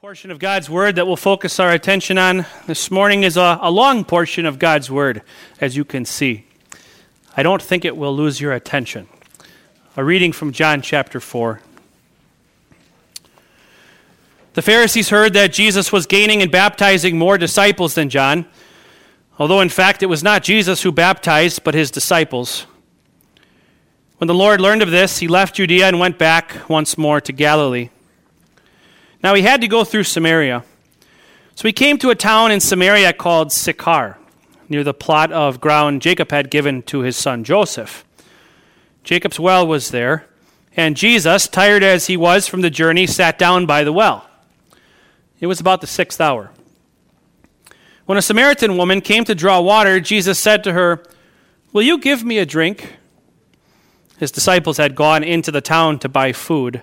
portion of God's Word that we'll focus our attention on this morning is a, a, long portion of God's Word, as you can see. I don't think it will lose your attention. A reading from John chapter 4. The Pharisees heard that Jesus was gaining and baptizing more disciples than John, although in fact it was not Jesus who baptized, but his disciples. When the Lord learned of this, he left Judea and went back once more to Galilee. Now he had to go through Samaria. So he came to a town in Samaria called Sychar, near the plot of ground Jacob had given to his son Joseph. Jacob's well was there, and Jesus, tired as he was from the journey, sat down by the well. It was about the sixth hour. When a Samaritan woman came to draw water, Jesus said to her, Will you give me a drink? His disciples had gone into the town to buy food.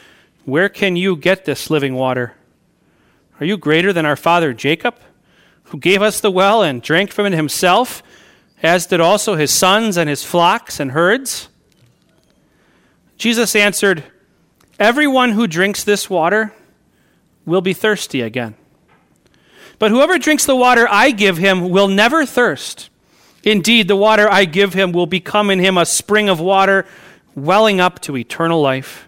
Where can you get this living water? Are you greater than our father Jacob, who gave us the well and drank from it himself, as did also his sons and his flocks and herds? Jesus answered, Everyone who drinks this water will be thirsty again. But whoever drinks the water I give him will never thirst. Indeed, the water I give him will become in him a spring of water welling up to eternal life.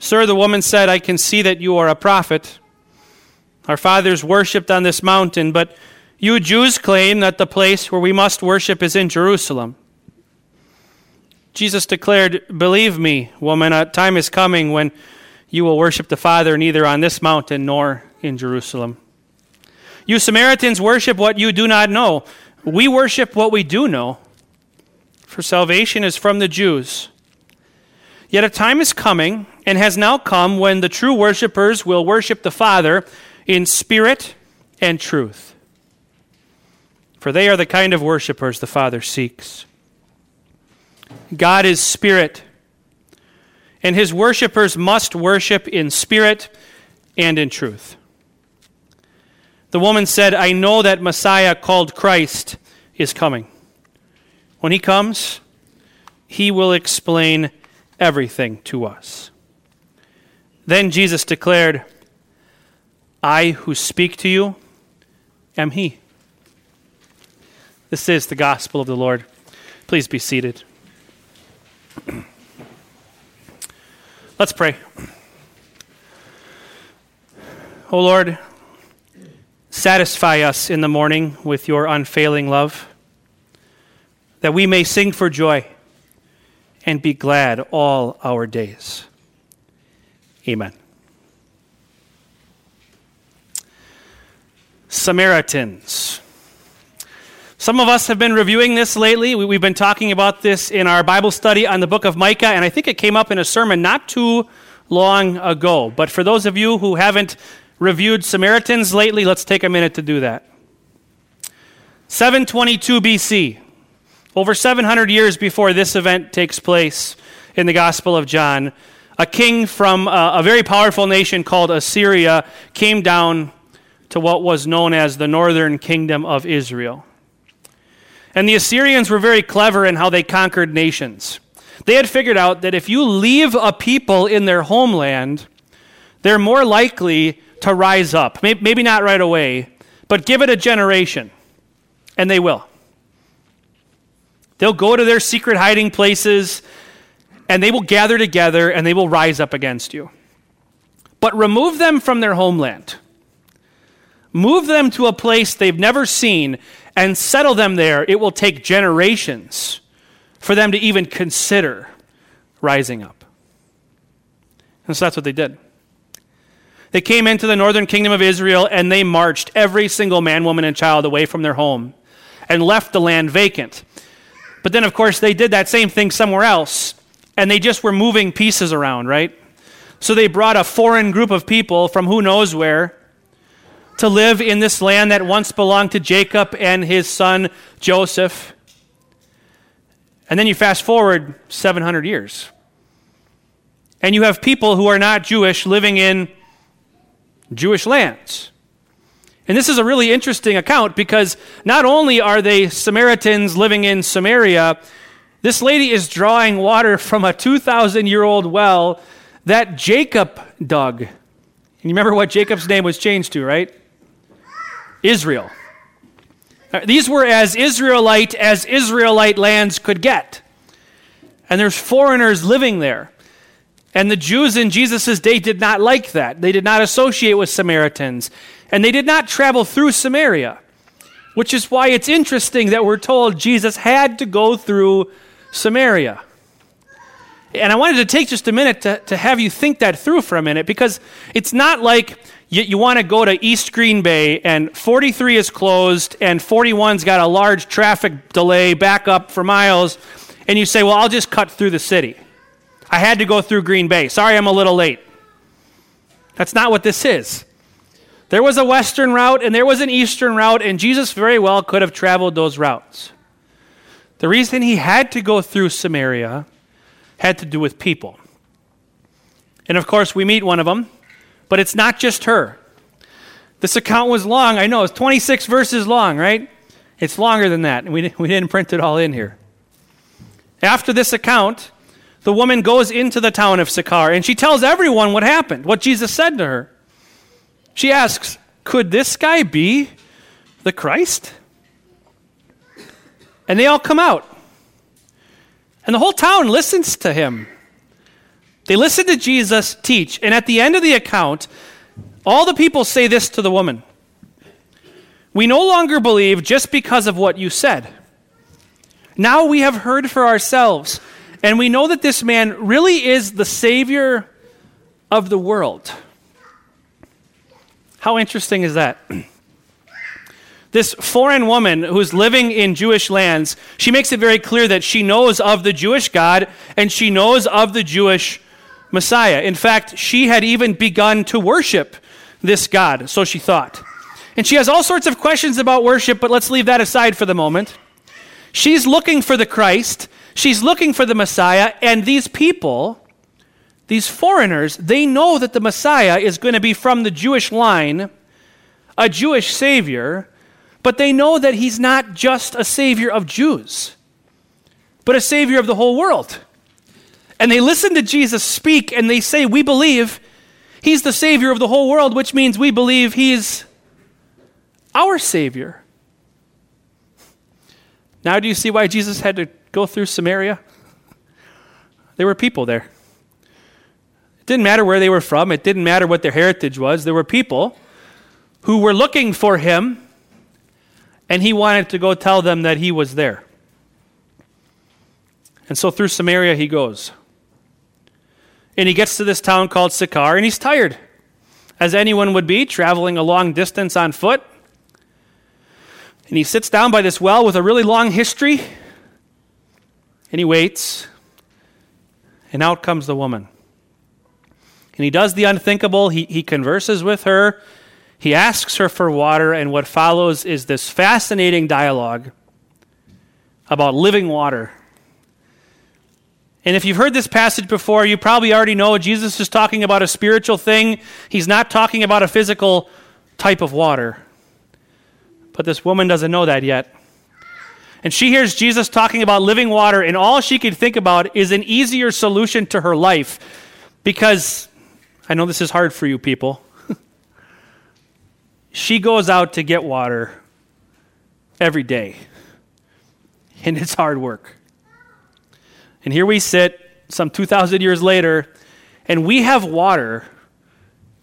Sir, the woman said, I can see that you are a prophet. Our fathers worshipped on this mountain, but you Jews claim that the place where we must worship is in Jerusalem. Jesus declared, Believe me, woman, a time is coming when you will worship the Father neither on this mountain nor in Jerusalem. You Samaritans worship what you do not know. We worship what we do know. For salvation is from the Jews. Yet a time is coming and has now come when the true worshippers will worship the Father in spirit and truth. For they are the kind of worshippers the Father seeks. God is spirit, and his worshippers must worship in spirit and in truth. The woman said, I know that Messiah called Christ is coming. When he comes, he will explain everything to us. Then Jesus declared, I who speak to you am He. This is the gospel of the Lord. Please be seated. Let's pray. O oh Lord, satisfy us in the morning with your unfailing love, that we may sing for joy and be glad all our days. Amen. Samaritans. Some of us have been reviewing this lately. We've been talking about this in our Bible study on the book of Micah, and I think it came up in a sermon not too long ago. But for those of you who haven't reviewed Samaritans lately, let's take a minute to do that. 722 BC, over 700 years before this event takes place in the Gospel of John, a king from a, a very powerful nation called Assyria came down to what was known as the northern kingdom of Israel. And the Assyrians were very clever in how they conquered nations. They had figured out that if you leave a people in their homeland, they're more likely to rise up. Maybe not right away, but give it a generation, and they will. They'll go to their secret hiding places and they will gather together and they will rise up against you. but remove them from their homeland. Move them to a place they've never seen and settle them there. It will take generations for them to even consider rising up. And so that's what they did. They came into the northern kingdom of Israel and they marched every single man, woman, and child away from their home and left the land vacant. But then, of course, they did that same thing somewhere else and they just were moving pieces around, right? So they brought a foreign group of people from who knows where to live in this land that once belonged to Jacob and his son Joseph. And then you fast forward 700 years. And you have people who are not Jewish living in Jewish lands. And this is a really interesting account because not only are they Samaritans living in Samaria, this lady is drawing water from a 2,000 year old well that Jacob dug. And you remember what Jacob's name was changed to, right? Israel. Uh, these were as Israelite as Israelite lands could get. And there's foreigners living there. And the Jews in Jesus' day did not like that. They did not associate with Samaritans. And they did not travel through Samaria, which is why it's interesting that we're told Jesus had to go through Samaria. And I wanted to take just a minute to, to have you think that through for a minute because it's not like you, you want to go to East Green Bay and 43 is closed and 41's got a large traffic delay back up for miles, and you say, Well, I'll just cut through the city. I had to go through Green Bay. Sorry, I'm a little late. That's not what this is. There was a western route and there was an eastern route, and Jesus very well could have traveled those routes. The reason he had to go through Samaria had to do with people. And of course, we meet one of them, but it's not just her. This account was long. I know, it's 26 verses long, right? It's longer than that, and we, we didn't print it all in here. After this account, the woman goes into the town of Sychar and she tells everyone what happened, what Jesus said to her. She asks, Could this guy be the Christ? And they all come out. And the whole town listens to him. They listen to Jesus teach. And at the end of the account, all the people say this to the woman We no longer believe just because of what you said. Now we have heard for ourselves, and we know that this man really is the Savior of the world. How interesting is that? This foreign woman who's living in Jewish lands, she makes it very clear that she knows of the Jewish God and she knows of the Jewish Messiah. In fact, she had even begun to worship this God, so she thought. And she has all sorts of questions about worship, but let's leave that aside for the moment. She's looking for the Christ, she's looking for the Messiah, and these people, these foreigners, they know that the Messiah is going to be from the Jewish line, a Jewish Savior, but they know that he's not just a savior of Jews, but a savior of the whole world. And they listen to Jesus speak and they say, We believe he's the savior of the whole world, which means we believe he's our savior. Now, do you see why Jesus had to go through Samaria? There were people there. It didn't matter where they were from, it didn't matter what their heritage was. There were people who were looking for him and he wanted to go tell them that he was there. And so through Samaria he goes. And he gets to this town called Sychar, and he's tired, as anyone would be, traveling a long distance on foot. And he sits down by this well with a really long history, and he waits. And out comes the woman. And he does the unthinkable. He, he converses with her. He asks her for water, and what follows is this fascinating dialogue about living water. And if you've heard this passage before, you probably already know Jesus is talking about a spiritual thing. He's not talking about a physical type of water. But this woman doesn't know that yet. And she hears Jesus talking about living water, and all she could think about is an easier solution to her life. Because I know this is hard for you people she goes out to get water every day. And it's hard work. And here we sit some 2,000 years later, and we have water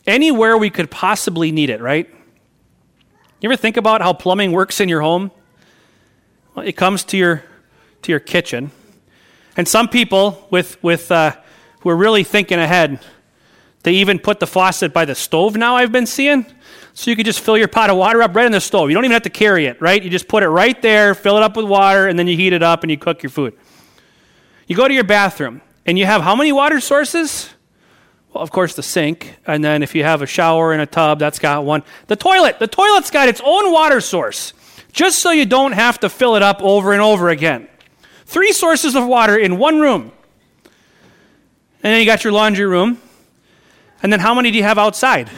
anywhere we could possibly need it, right? You ever think about how plumbing works in your home? Well, it comes to your to your kitchen, and some people with with uh, who are really thinking ahead, they even put the faucet by the stove. Now I've been seeing, so you could just fill your pot of water up right in the stove. You don't even have to carry it, right? You just put it right there, fill it up with water, and then you heat it up and you cook your food. You go to your bathroom, and you have how many water sources? Well, of course, the sink. And then if you have a shower and a tub, that's got one. The toilet. The toilet's got its own water source, just so you don't have to fill it up over and over again. Three sources of water in one room. And then you got your laundry room. And then how many do you have outside?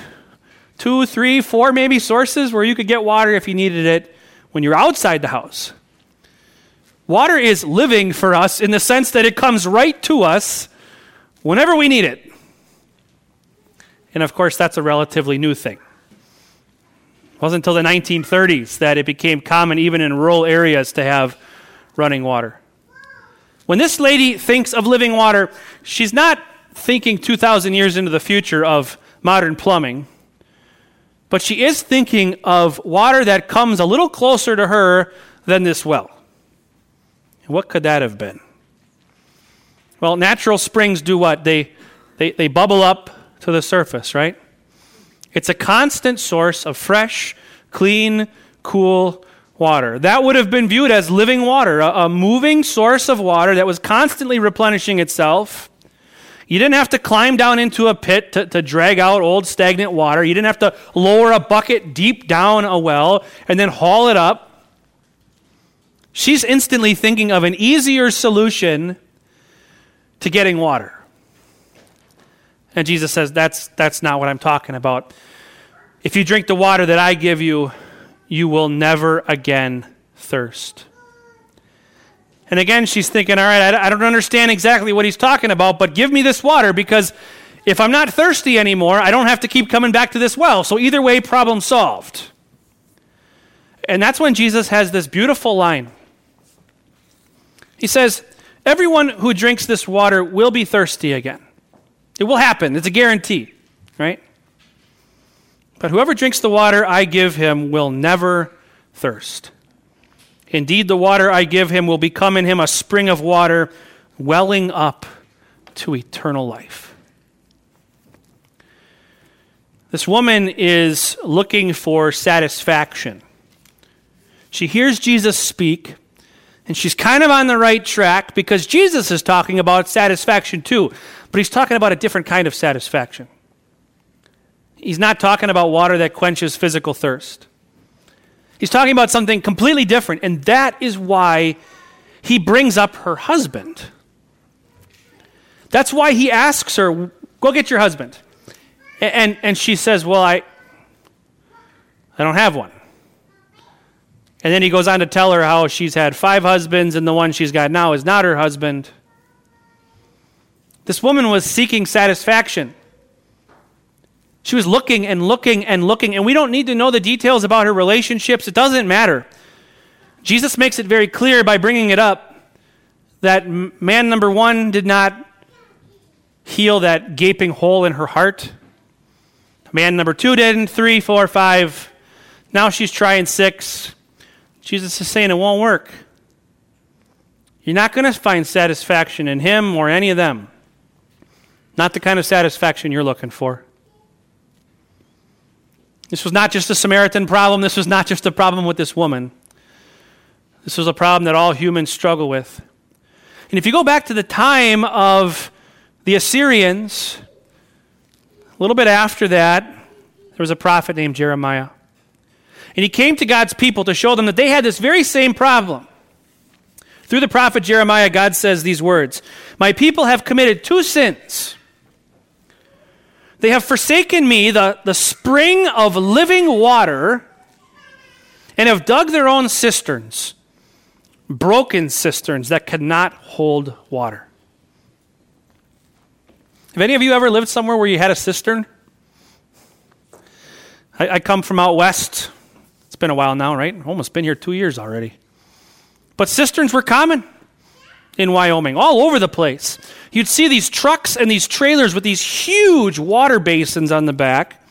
Two, three, four maybe sources where you could get water if you needed it when you're outside the house. Water is living for us in the sense that it comes right to us whenever we need it. And of course, that's a relatively new thing. It wasn't until the 1930s that it became common, even in rural areas, to have running water. When this lady thinks of living water, she's not thinking 2,000 years into the future of modern plumbing, but she is thinking of water that comes a little closer to her than this well. What could that have been? Well, natural springs do what? They, they, they bubble up to the surface, right? It's a constant source of fresh, clean, cool water. That would have been viewed as living water, a, a, moving source of water that was constantly replenishing itself. You didn't have to climb down into a pit to, to drag out old stagnant water. You didn't have to lower a bucket deep down a well and then haul it up. She's instantly thinking of an easier solution to getting water. And Jesus says, that's, that's not what I'm talking about. If you drink the water that I give you, you will never again thirst. And again, she's thinking, all right, I don't understand exactly what he's talking about, but give me this water because if I'm not thirsty anymore, I don't have to keep coming back to this well. So either way, problem solved. And that's when Jesus has this beautiful line. He says, Everyone who drinks this water will be thirsty again. It will happen. It's a guarantee, right? But whoever drinks the water I give him will never thirst. Indeed, the water I give him will become in him a spring of water welling up to eternal life. This woman is looking for satisfaction. She hears Jesus speak, and she's kind of on the right track because Jesus is talking about satisfaction too. But he's talking about a different kind of satisfaction. He's not talking about water that quenches physical thirst. He's talking about something completely different, and that is why he brings up her husband. That's why he asks her, Go get your husband. And, and she says, Well, I, I don't have one. And then he goes on to tell her how she's had five husbands, and the one she's got now is not her husband. This woman was seeking satisfaction. She was looking and looking and looking, and we don't need to know the details about her relationships. It doesn't matter. Jesus makes it very clear by bringing it up that man number one did not heal that gaping hole in her heart. Man number two didn't, three, four, five. Now she's trying six. Jesus is saying it won't work. You're not going to find satisfaction in him or any of them. Not the kind of satisfaction you're looking for. This was not just a Samaritan problem. This was not just a problem with this woman. This was a problem that all humans struggle with. And if you go back to the time of the Assyrians, a little bit after that, there was a prophet named Jeremiah. And he came to God's people to show them that they had this very same problem. Through the prophet Jeremiah, God says these words My people have committed two sins. They have forsaken me, the, the spring of living water, and have dug their own cisterns, broken cisterns that cannot hold water. Have any of you ever lived somewhere where you had a cistern? I, I come from out west. It's been a while now, right? Almost been here two years already. But cisterns were common in Wyoming, all over the place. You'd see these trucks and these trailers with these huge water basins on the back.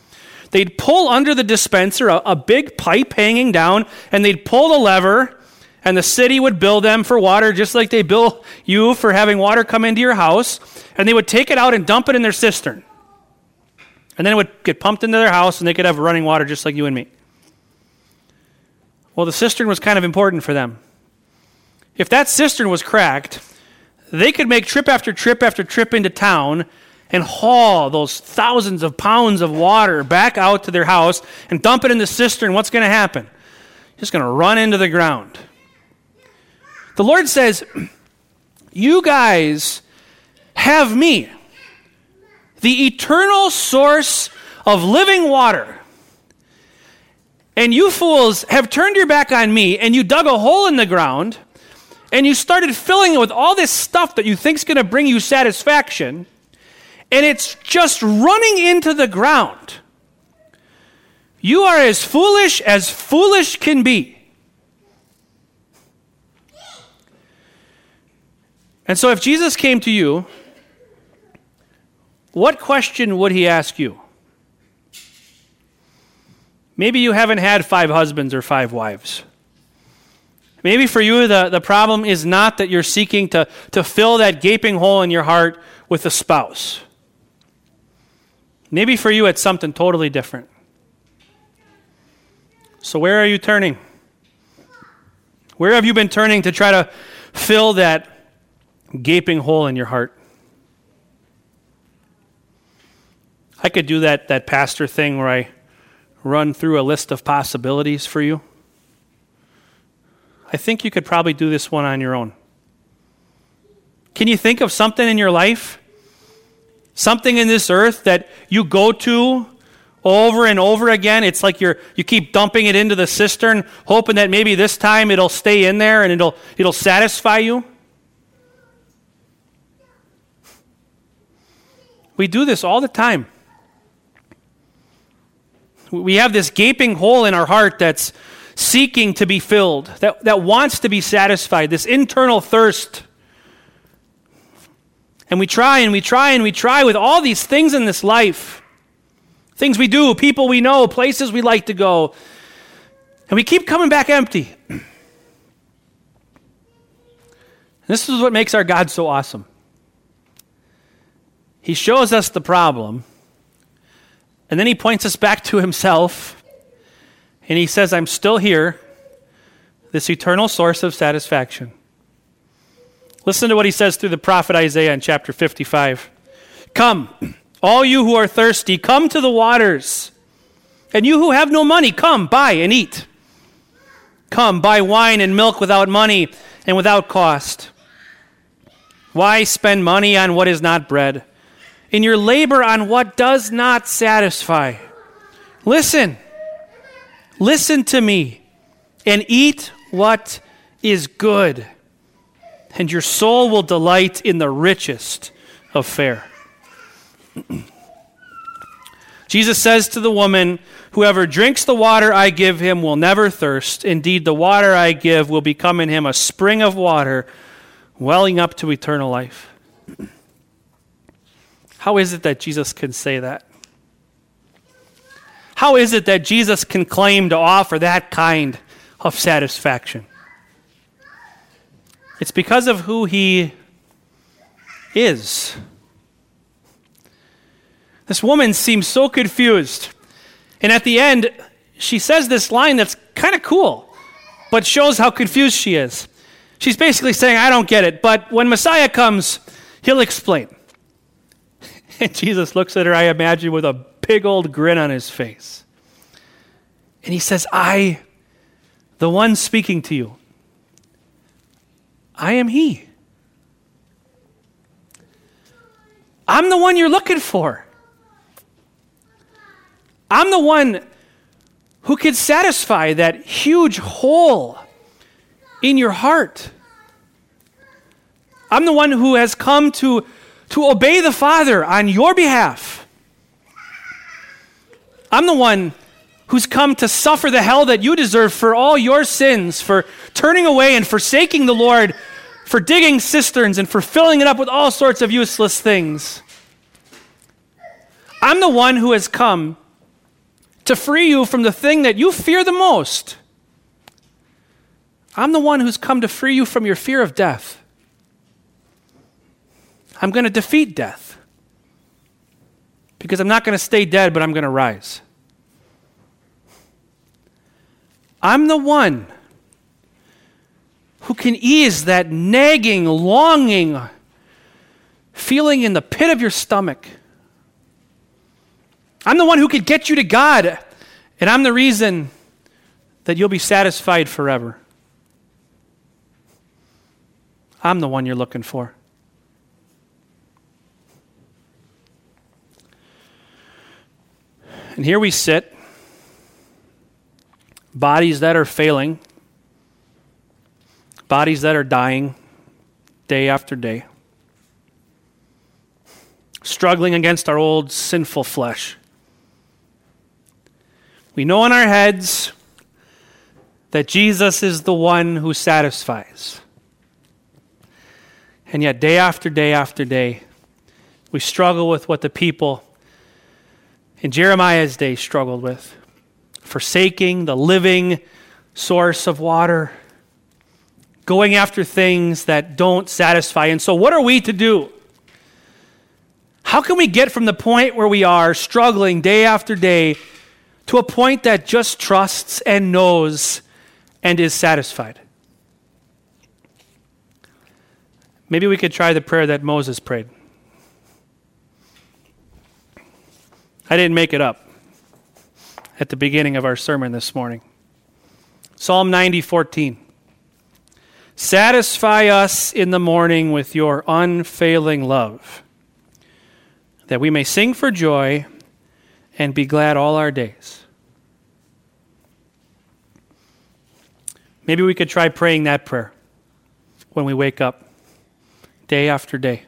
they'd pull under the dispenser a, a big pipe hanging down, and they'd pull the lever, and the city would bill them for water just like they bill you for having water come into your house. And they would take it out and dump it in their cistern. And then it would get pumped into their house, and they could have running water just like you and me. Well, the cistern was kind of important for them. If that cistern was cracked, they could make trip after trip after trip into town and haul those thousands of pounds of water back out to their house and dump it in the cistern. What's going to happen? It's going to run into the ground. The Lord says, You guys have me, the eternal source of living water. And you fools have turned your back on me and you dug a hole in the ground and you started filling it with all this stuff that you think is going to bring you satisfaction, and it's just running into the ground. You are as foolish as foolish can be. And so, if Jesus came to you, what question would he ask you? Maybe you haven't had five husbands or five wives. Maybe for you, the, the problem is not that you're seeking to, to fill that gaping hole in your heart with a spouse. Maybe for you, it's something totally different. So, where are you turning? Where have you been turning to try to fill that gaping hole in your heart? I could do that, that pastor thing where I run through a list of possibilities for you. I think you could probably do this one on your own. Can you think of something in your life? Something in this earth that you go to over and over again? It's like you're you keep dumping it into the cistern, hoping that maybe this time it'll stay in there and it'll it'll satisfy you. We do this all the time. We have this gaping hole in our heart that's seeking to be filled, that, that wants to be satisfied, this internal thirst. And we try and we try and we try with all these things in this life things we do, people we know, places we like to go. And we keep coming back empty. This is what makes our God so awesome. He shows us the problem, and then he points us back to himself and he says, I'm still here, this eternal source of satisfaction. Listen to what he says through the prophet Isaiah in chapter 55. Come, all you who are thirsty, come to the waters. And you who have no money, come, buy and eat. Come, buy wine and milk without money and without cost. Why spend money on what is not bread, in your labor on what does not satisfy? Listen. Listen to me and eat what is good, and your soul will delight in the richest of fare. Jesus says to the woman, Whoever drinks the water I give him will never thirst. Indeed, the water I give will become in him a spring of water welling up to eternal life. How is it that Jesus can say that? How is it that Jesus can claim to offer that kind of satisfaction? It's because of who he is. This woman seems so confused. And at the end, she says this line that's kind of cool, but shows how confused she is. She's basically saying, I don't get it, but when Messiah comes, he'll explain. And Jesus looks at her, I imagine, with a big old grin on his face. And he says, I, the one speaking to you, I am he. I'm the one you're looking for. I'm the one who can satisfy that huge hole in your heart. I'm the one who has come to, to obey the Father on your behalf. I'm the one who's come to suffer the hell that you deserve for all your sins, for turning away and forsaking the Lord, for digging cisterns and for filling it up with all sorts of useless things. I'm the one who has come to free you from the thing that you fear the most. I'm the one who's come to free you from your fear of death. I'm going to defeat death because I'm not going to stay dead, but I'm going to rise. I'm the one who can ease that nagging, longing feeling in the pit of your stomach. I'm the one who could get you to God, and I'm the reason that you'll be satisfied forever. I'm the one you're looking for. And here we sit, bodies that are failing, bodies that are dying day after day, struggling against our old sinful flesh. We know in our heads that Jesus is the one who satisfies. And yet, day after day after day, we struggle with what the people in Jeremiah's day struggled with forsaking the living source of water, going after things that don't satisfy. And so, what are we to do? How can we get from the point where we are struggling day after day to a point that just trusts and knows and is satisfied? Maybe we could try the prayer that Moses prayed. I didn't make it up at the beginning of our sermon this morning. Psalm 90, 14. Satisfy us in the morning with your unfailing love, that we may sing for joy and be glad all our days. Maybe we could try praying that prayer when we wake up day after day.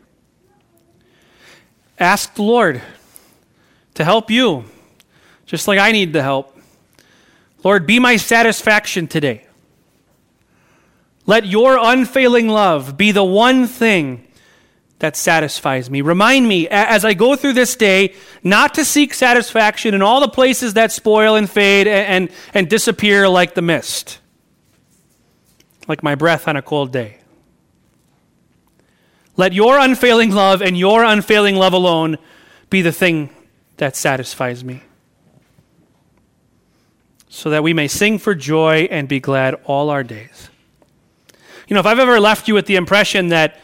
Ask the Lord to help you, just like I need the help. Lord, be my satisfaction today. Let your unfailing love be the one thing that satisfies me. Remind me as I go through this day not to seek satisfaction in all the places that spoil and fade and, and, and disappear like the mist, like my breath on a cold day. Let your unfailing love and your unfailing love alone be the thing that satisfies me. So that we may sing for joy and be glad all our days. You know, if I've ever left you with the impression that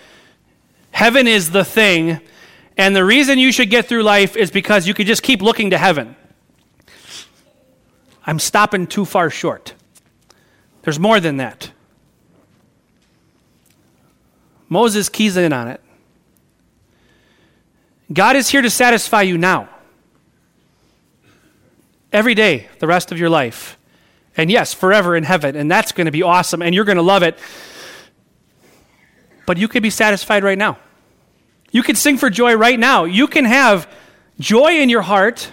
heaven is the thing, and the reason you should get through life is because you could just keep looking to heaven, I'm stopping too far short. There's more than that. Moses keys in on it. God is here to satisfy you now. Every day, the rest of your life. And yes, forever in heaven. And that's going to be awesome. And you're going to love it. But you could be satisfied right now. You can sing for joy right now. You can have joy in your heart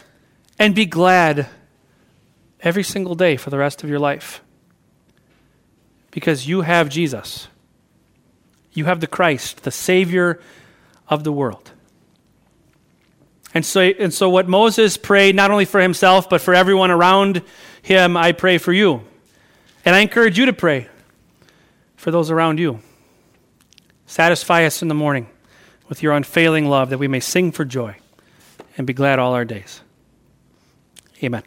and be glad every single day for the rest of your life. Because you have Jesus. You have the Christ, the Savior of the world. And so, and so, what Moses prayed, not only for himself, but for everyone around him, I pray for you. And I encourage you to pray for those around you. Satisfy us in the morning with your unfailing love that we may sing for joy and be glad all our days. Amen.